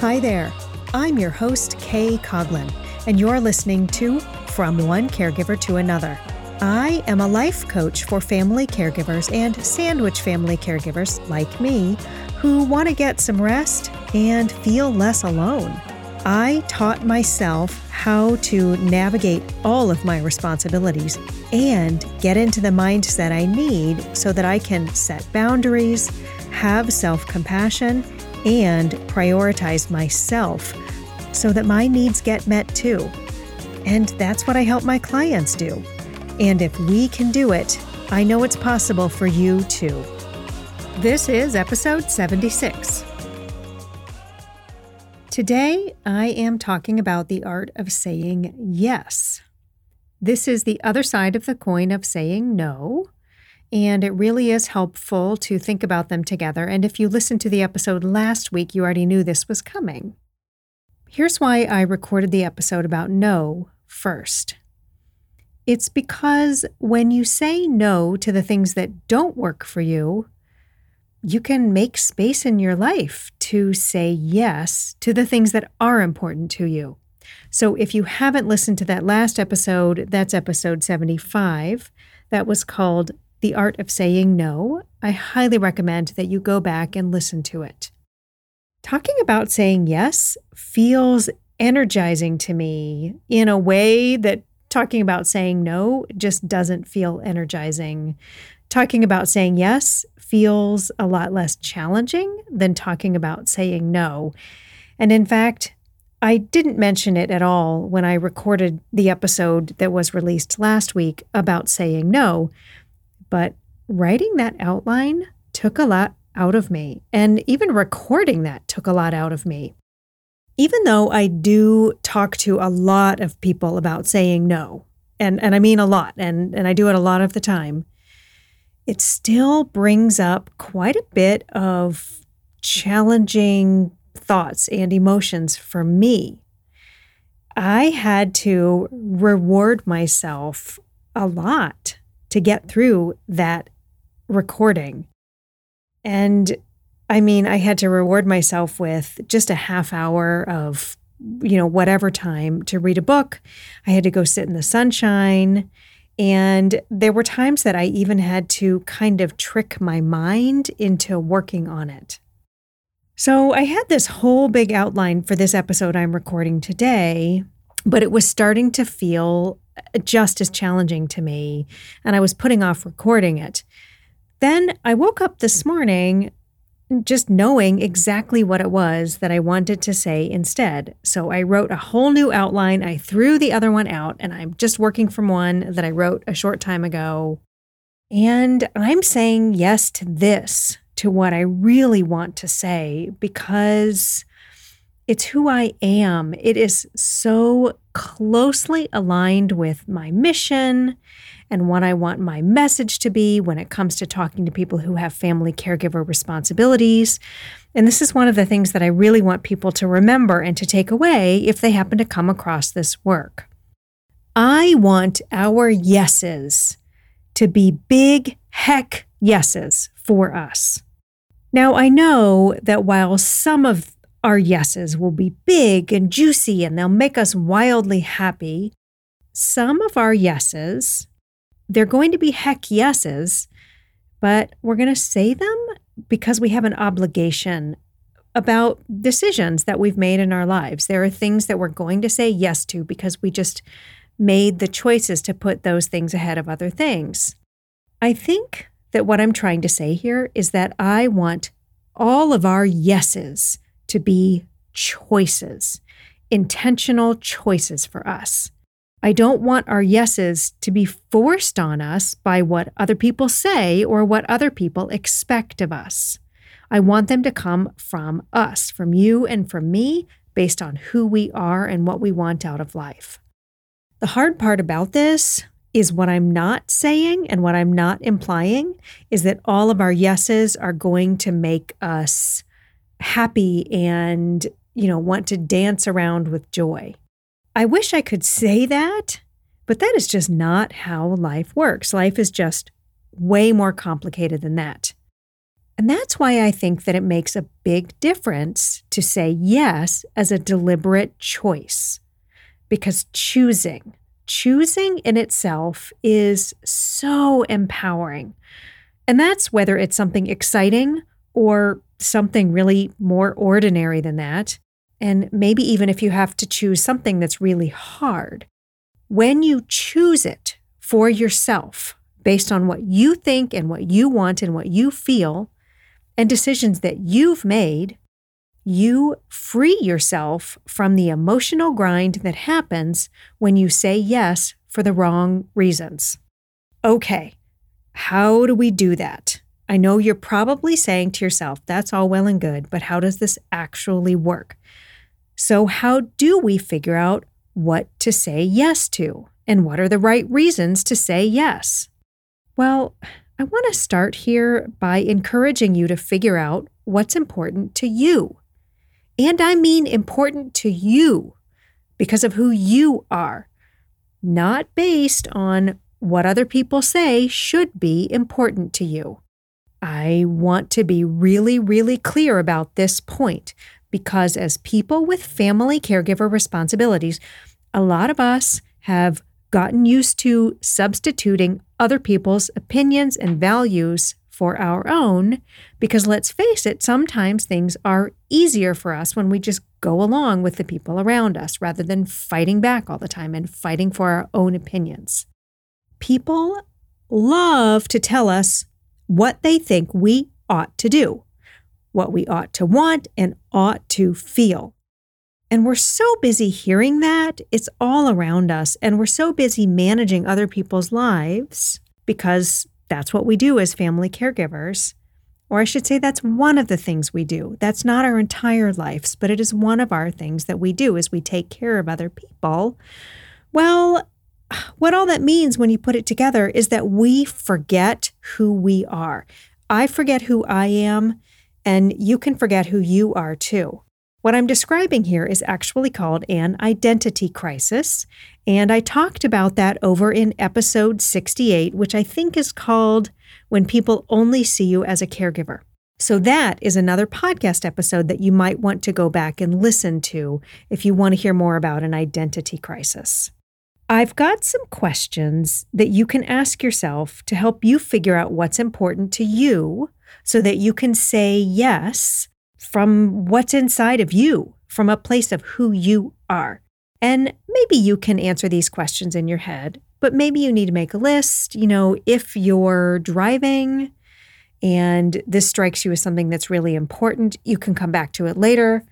Hi there. I'm your host, Kay Coglin, and you're listening to From One Caregiver to Another. I am a life coach for family caregivers and sandwich family caregivers like me who want to get some rest and feel less alone. I taught myself how to navigate all of my responsibilities and get into the mindset I need so that I can set boundaries, have self compassion, and prioritize myself so that my needs get met too. And that's what I help my clients do. And if we can do it, I know it's possible for you too. This is episode 76. Today, I am talking about the art of saying yes. This is the other side of the coin of saying no, and it really is helpful to think about them together. And if you listened to the episode last week, you already knew this was coming. Here's why I recorded the episode about no first. It's because when you say no to the things that don't work for you, you can make space in your life to say yes to the things that are important to you. So if you haven't listened to that last episode, that's episode 75. That was called The Art of Saying No. I highly recommend that you go back and listen to it. Talking about saying yes feels energizing to me in a way that talking about saying no just doesn't feel energizing. Talking about saying yes feels a lot less challenging than talking about saying no. And in fact, I didn't mention it at all when I recorded the episode that was released last week about saying no, but writing that outline took a lot out of me. And even recording that took a lot out of me. Even though I do talk to a lot of people about saying no, and, and I mean a lot, and, and I do it a lot of the time, it still brings up quite a bit of challenging thoughts and emotions for me. I had to reward myself a lot to get through that recording. And I mean, I had to reward myself with just a half hour of, you know, whatever time to read a book. I had to go sit in the sunshine and there were times that I even had to kind of trick my mind into working on it. So I had this whole big outline for this episode I'm recording today, but it was starting to feel just as challenging to me, and I was putting off recording it. Then I woke up this morning just knowing exactly what it was that I wanted to say instead. So I wrote a whole new outline. I threw the other one out, and I'm just working from one that I wrote a short time ago. And I'm saying yes to this, to what I really want to say, because it's who I am. It is so closely aligned with my mission and what I want my message to be when it comes to talking to people who have family caregiver responsibilities. And this is one of the things that I really want people to remember and to take away if they happen to come across this work. I want our yeses to be big heck yeses for us. Now, I know that while some of our yeses will be big and juicy and they'll make us wildly happy, some of our yeses they're going to be heck yeses, but we're going to say them because we have an obligation about decisions that we've made in our lives. There are things that we're going to say yes to because we just made the choices to put those things ahead of other things. I think that what I'm trying to say here is that I want all of our yeses to be choices, intentional choices for us. I don't want our yeses to be forced on us by what other people say or what other people expect of us. I want them to come from us, from you and from me, based on who we are and what we want out of life. The hard part about this is what I'm not saying and what I'm not implying is that all of our yeses are going to make us happy and, you know, want to dance around with joy. I wish I could say that, but that is just not how life works. Life is just way more complicated than that. And that's why I think that it makes a big difference to say yes as a deliberate choice. Because choosing, choosing in itself is so empowering. And that's whether it's something exciting or something really more ordinary than that. And maybe even if you have to choose something that's really hard. When you choose it for yourself, based on what you think and what you want and what you feel, and decisions that you've made, you free yourself from the emotional grind that happens when you say yes for the wrong reasons. Okay, how do we do that? I know you're probably saying to yourself, that's all well and good, but how does this actually work? So, how do we figure out what to say yes to? And what are the right reasons to say yes? Well, I want to start here by encouraging you to figure out what's important to you. And I mean important to you because of who you are, not based on what other people say should be important to you. I want to be really, really clear about this point because, as people with family caregiver responsibilities, a lot of us have gotten used to substituting other people's opinions and values for our own because let's face it, sometimes things are easier for us when we just go along with the people around us rather than fighting back all the time and fighting for our own opinions. People love to tell us what they think we ought to do, what we ought to want and ought to feel. And we're so busy hearing that, it's all around us. And we're so busy managing other people's lives because that's what we do as family caregivers. Or I should say, that's one of the things we do. That's not our entire lives, but it is one of our things that we do as we take care of other people. Well, what all that means when you put it together is that we forget who we are. I forget who I am, and you can forget who you are too. What I'm describing here is actually called an identity crisis, and I talked about that over in episode 68, which I think is called When People Only See You as a Caregiver. So, that is another podcast episode that you might want to go back and listen to if you want to hear more about an identity crisis. I've got some questions that you can ask yourself to help you figure out what's important to you so that you can say yes from what's inside of you, from a place of who you are. And maybe you can answer these questions in your head, but maybe you need to make a list. You know, if you're driving and this strikes you as something that's really important, you can come back to it later.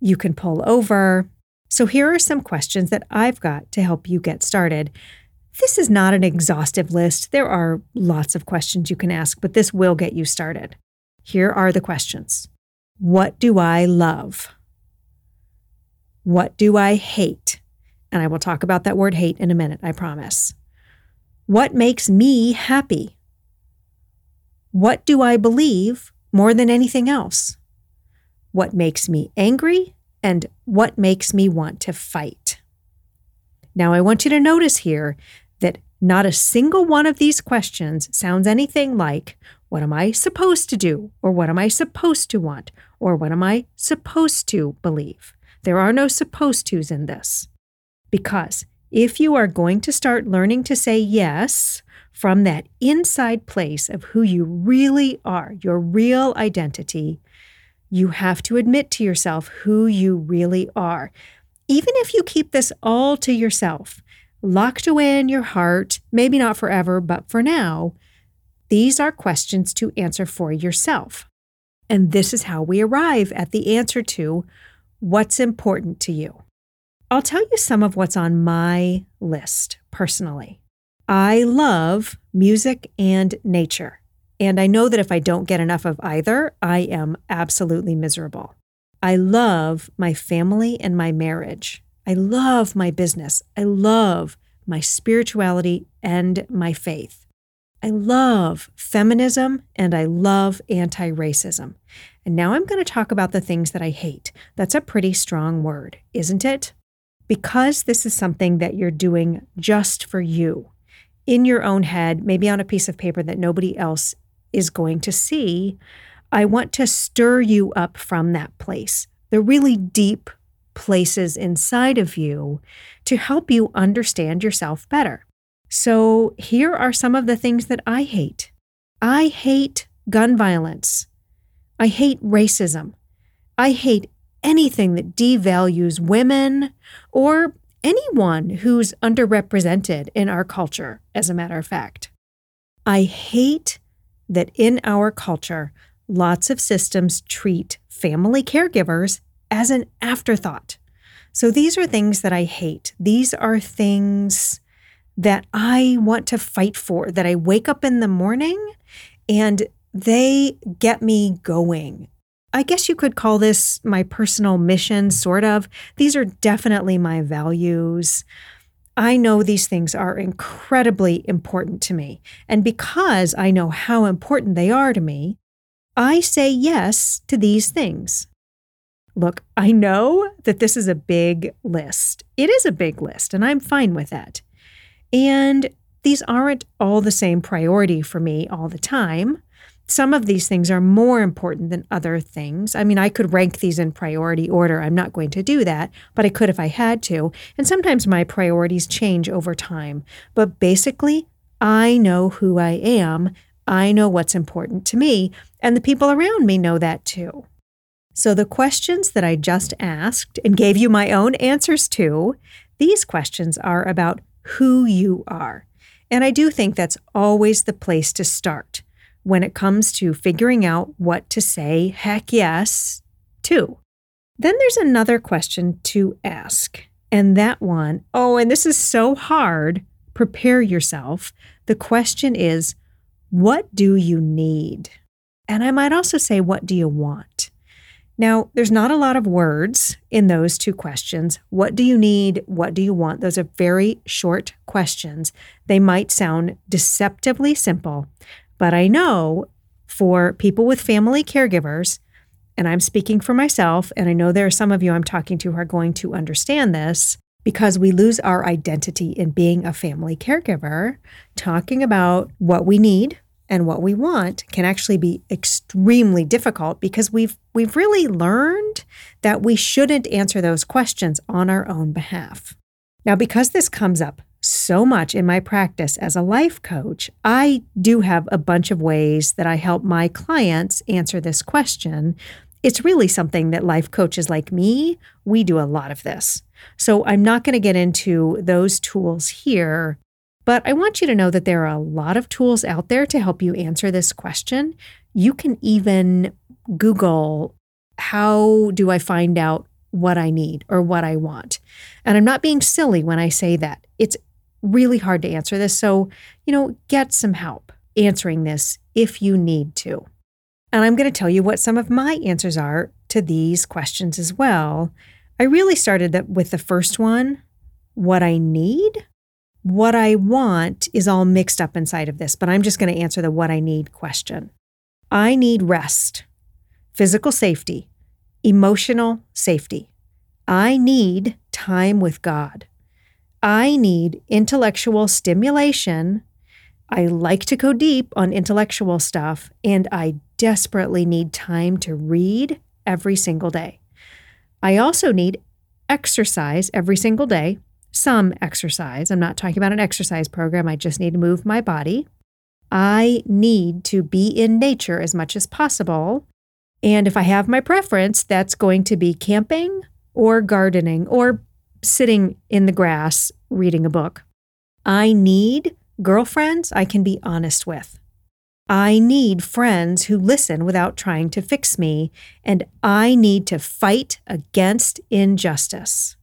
You can pull over. So, here are some questions that I've got to help you get started. This is not an exhaustive list. There are lots of questions you can ask, but this will get you started. Here are the questions what do I love? What do I hate? And I will talk about that word hate in a minute, I promise. What makes me happy? What do I believe more than anything else? What makes me angry? And what makes me want to fight? Now, I want you to notice here that not a single one of these questions sounds anything like, What am I supposed to do? or What am I supposed to want? or what am I supposed to believe? There are no supposed tos in this. Because if you are going to start learning to say yes from that inside place of who you really are, your real identity, you have to admit to yourself who you really are. Even if you keep this all to yourself, locked away in your heart, maybe not forever, but for now, these are questions to answer for yourself. And this is how we arrive at the answer to what's important to you. I'll tell you some of what's on my list personally. I love music and nature. And I know that if I don't get enough of either, I am absolutely miserable. I love my family and my marriage. I love my business. I love my spirituality and my faith. I love feminism and I love anti racism. And now I'm going to talk about the things that I hate. That's a pretty strong word, isn't it? Because this is something that you're doing just for you, in your own head, maybe on a piece of paper that nobody else is going to see. I want to stir you up from that place, the really deep places inside of you to help you understand yourself better. So, here are some of the things that I hate I hate gun violence. I hate racism. I hate anything that devalues women or anyone who's underrepresented in our culture, as a matter of fact. I hate that in our culture, lots of systems treat family caregivers as an afterthought. So these are things that I hate. These are things that I want to fight for, that I wake up in the morning and they get me going. I guess you could call this my personal mission, sort of. These are definitely my values. I know these things are incredibly important to me. And because I know how important they are to me, I say yes to these things. Look, I know that this is a big list. It is a big list, and I'm fine with that. And these aren't all the same priority for me all the time some of these things are more important than other things. I mean, I could rank these in priority order. I'm not going to do that, but I could if I had to. And sometimes my priorities change over time. But basically, I know who I am. I know what's important to me, and the people around me know that too. So, the questions that I just asked and gave you my own answers to, these questions are about who you are. And I do think that's always the place to start when it comes to figuring out what to say heck yes to. Then there's another question to ask. And that one, oh, and this is so hard. Prepare yourself. The question is, what do you need? And I might also say, what do you want? Now, there's not a lot of words in those two questions. What do you need? What do you want? Those are very short questions. They might sound deceptively simple, but I know for people with family caregivers, and I'm speaking for myself, and I know there are some of you I'm talking to who are going to understand this because we lose our identity in being a family caregiver. Talking about what we need and what we want can actually be extremely difficult because we've we've really learned that we shouldn't answer those questions on our own behalf. Now because this comes up so much in my practice as a life coach, I do have a bunch of ways that I help my clients answer this question. It's really something that life coaches like me, we do a lot of this. So I'm not going to get into those tools here, but I want you to know that there are a lot of tools out there to help you answer this question. You can even Google, how do I find out what I need or what I want? And I'm not being silly when I say that. Really hard to answer this. So, you know, get some help answering this if you need to. And I'm going to tell you what some of my answers are to these questions as well. I really started that with the first one what I need. What I want is all mixed up inside of this, but I'm just going to answer the what I need question. I need rest, physical safety, emotional safety. I need time with God. I need intellectual stimulation. I like to go deep on intellectual stuff, and I desperately need time to read every single day. I also need exercise every single day, some exercise. I'm not talking about an exercise program, I just need to move my body. I need to be in nature as much as possible. And if I have my preference, that's going to be camping or gardening or sitting in the grass reading a book. I need girlfriends I can be honest with. I need friends who listen without trying to fix me, and I need to fight against injustice.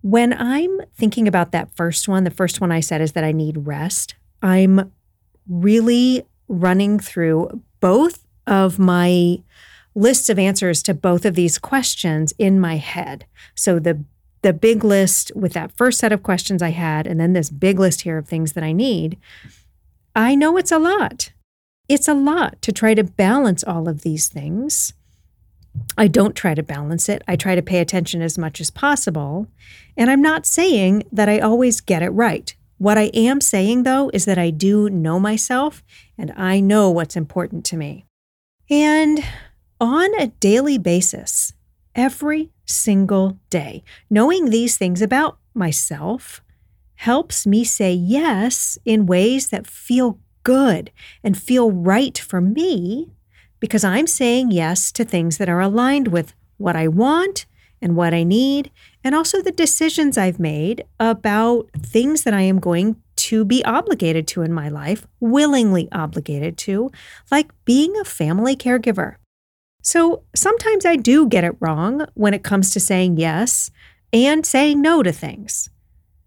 When I'm thinking about that first one, the first one I said is that I need rest. I'm really running through both of my lists of answers to both of these questions in my head. So the the big list with that first set of questions I had, and then this big list here of things that I need, I know it's a lot. It's a lot to try to balance all of these things. I don't try to balance it. I try to pay attention as much as possible. And I'm not saying that I always get it right. What I am saying, though, is that I do know myself and I know what's important to me. And on a daily basis, every single day, knowing these things about myself helps me say yes in ways that feel good and feel right for me because I'm saying yes to things that are aligned with what I want and what I need, and also the decisions I've made about things that I am going to be obligated to in my life, willingly obligated to, like being a family caregiver. So sometimes I do get it wrong when it comes to saying yes and saying no to things.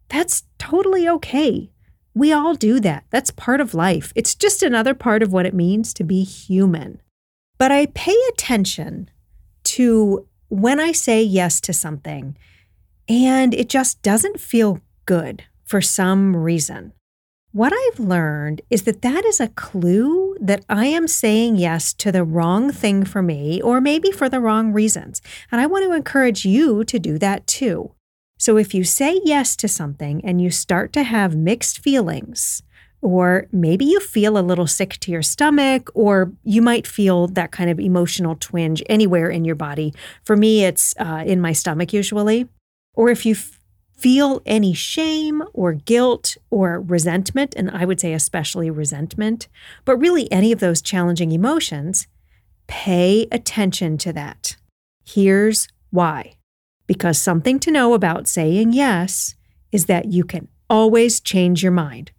That's totally okay. We all do that. That's part of life. It's just another part of what it means to be human. But I pay attention to when I say yes to something and it just doesn't feel good for some reason. What I've learned is that that is a clue that I am saying yes to the wrong thing for me, or maybe for the wrong reasons. And I want to encourage you to do that too. So if you say yes to something and you start to have mixed feelings, or maybe you feel a little sick to your stomach, or you might feel that kind of emotional twinge anywhere in your body. For me, it's uh, in my stomach usually. Or if you feel any shame or guilt or resentment, and I would say especially resentment, but really any of those challenging emotions, pay attention to that. Here's why. Because something to know about saying yes is that you can always change your mind.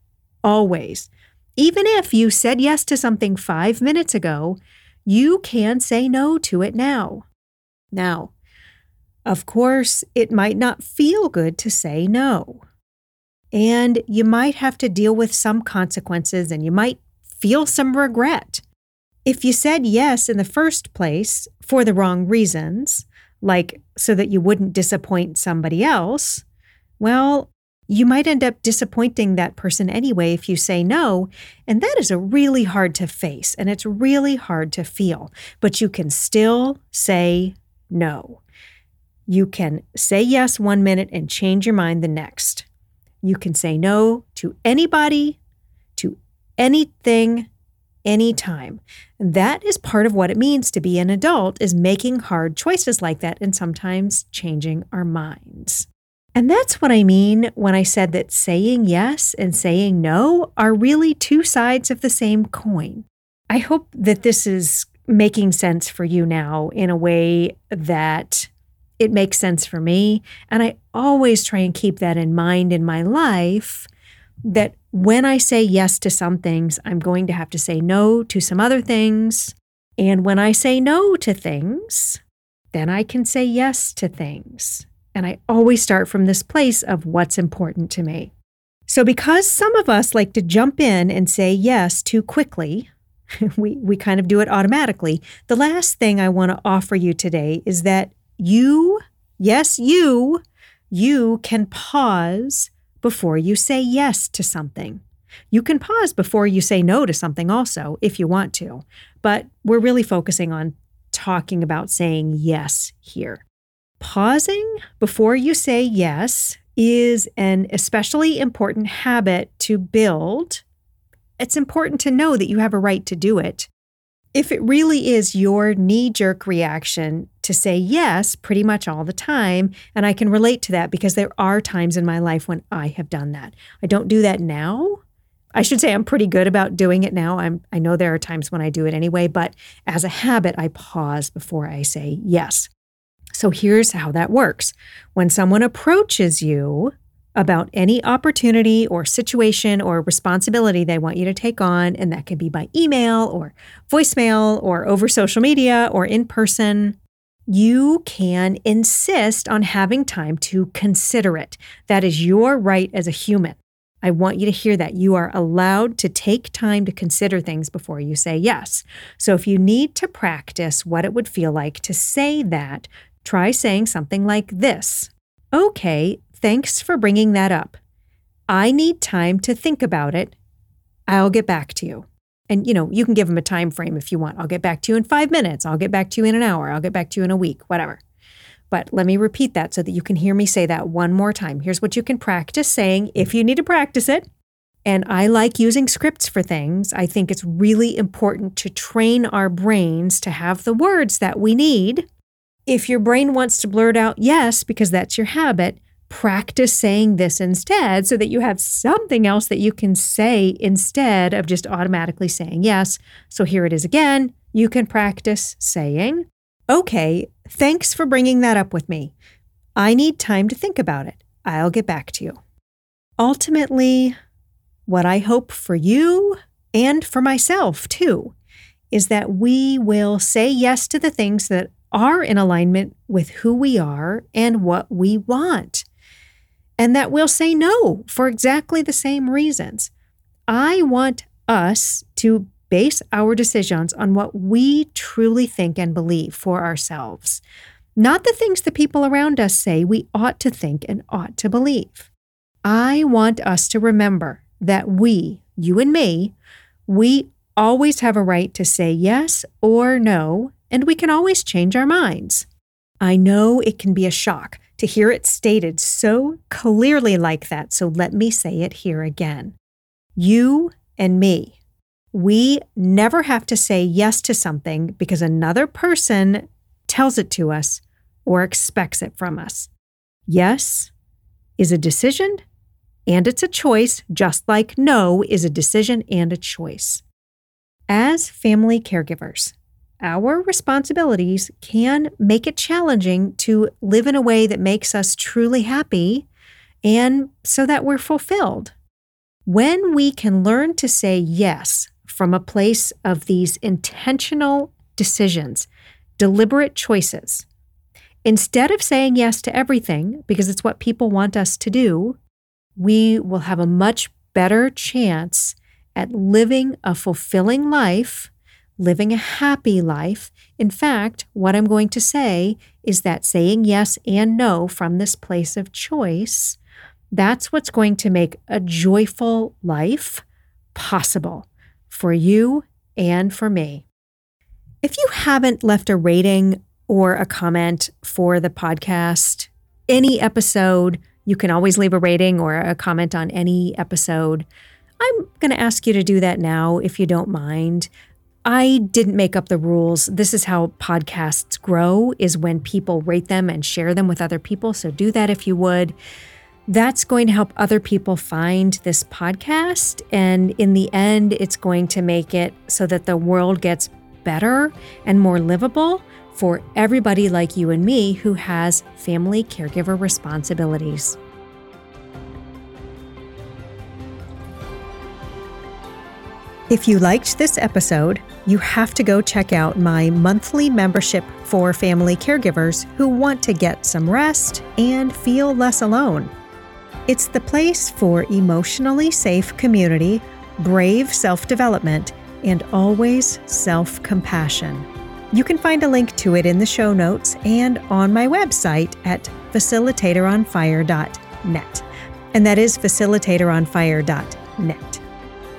Always. Even if you said yes to something five minutes ago, you can say no to it now. Now, of course, it might not feel good to say no. And you might have to deal with some consequences and you might feel some regret. If you said yes in the first place for the wrong reasons, like so that you wouldn't disappoint somebody else, well, you might end up disappointing that person anyway if you say no. And that is a really hard to face and it's really hard to feel. But you can still say no. You can say yes one minute and change your mind the next. You can say no to anybody, to anything, anytime. That is part of what it means to be an adult is making hard choices like that and sometimes changing our minds. And that's what I mean when I said that saying yes and saying no are really two sides of the same coin. I hope that this is making sense for you now in a way that it makes sense for me. And I always try and keep that in mind in my life that when I say yes to some things, I'm going to have to say no to some other things. And when I say no to things, then I can say yes to things. And I always start from this place of what's important to me. So, because some of us like to jump in and say yes too quickly, we, we kind of do it automatically. The last thing I want to offer you today is that you, yes, you, you can pause before you say yes to something. You can pause before you say no to something also, if you want to. But we're really focusing on talking about saying yes here. Pausing before you say yes is an especially important habit to build. It's important to know that you have a right to do it if it really is your knee jerk reaction to say yes pretty much all the time, and I can relate to that because there are times in my life when I have done that. I don't do that now. I should say I'm pretty good about doing it now. I'm I know there are times when I do it anyway, but as a habit I pause before I say yes. So here's how that works. When someone approaches you about any opportunity or situation or responsibility they want you to take on. And that can be by email or voicemail or over social media or in person. You can insist on having time to consider it. That is your right as a human. I want you to hear that. You are allowed to take time to consider things before you say yes. So if you need to practice what it would feel like to say that, try saying something like this Okay, Thanks for bringing that up. I need time to think about it. I'll get back to you. And you know, you can give them a time frame if you want. I'll get back to you in 5 minutes. I'll get back to you in an hour. I'll get back to you in a week, whatever. But let me repeat that so that you can hear me say that one more time. Here's what you can practice saying if you need to practice it. And I like using scripts for things. I think it's really important to train our brains to have the words that we need. If your brain wants to blurt out yes, because that's your habit, practice saying this instead so that you have something else that you can say instead of just automatically saying yes. So here it is again. You can practice saying, Okay, thanks for bringing that up with me. I need time to think about it. I'll get back to you. Ultimately, what I hope for you and for myself too is that we will say yes to the things that are in alignment with who we are and what we want, and that we'll say no for exactly the same reasons. I want us to base our decisions on what we truly think and believe for ourselves, not the things the people around us say we ought to think and ought to believe. I want us to remember that we, you and me, we always have a right to say yes or no, and we can always change our minds. I know it can be a shock to hear it stated so clearly like that, so let me say it here again. You and me, we never have to say yes to something because another person tells it to us or expects it from us. Yes is a decision and it's a choice, just like no is a decision and a choice. As family caregivers, our responsibilities can make it challenging to live in a way that makes us truly happy and so that we're fulfilled. When we can learn to say yes from a place of these intentional decisions, deliberate choices, instead of saying yes to everything because it's what people want us to do, we will have a much better chance at living a fulfilling life, living a happy life. In fact, what I'm going to say is that saying yes and no from this place of choice, that's what's going to make a joyful life possible for you and for me. If you haven't left a rating or a comment for the podcast, any episode, you can always leave a rating or a comment on any episode. I'm going to ask you to do that now if you don't mind. I didn't make up the rules. This is how podcasts grow is when people rate them and share them with other people, so do that if you would. That's going to help other people find this podcast and in the end it's going to make it so that the world gets better and more livable for everybody like you and me who has family caregiver responsibilities. If you liked this episode, you have to go check out my monthly membership for family caregivers who want to get some rest and feel less alone. It's the place for emotionally safe community, brave self development, and always self compassion. You can find a link to it in the show notes and on my website at facilitatoronfire.net. And that is facilitatoronfire.net.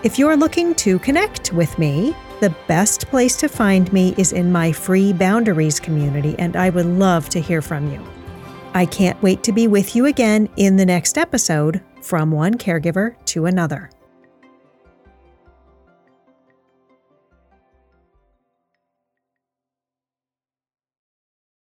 If you're looking to connect with me, the best place to find me is in my free boundaries community, and I would love to hear from you. I can't wait to be with you again in the next episode from one caregiver to another.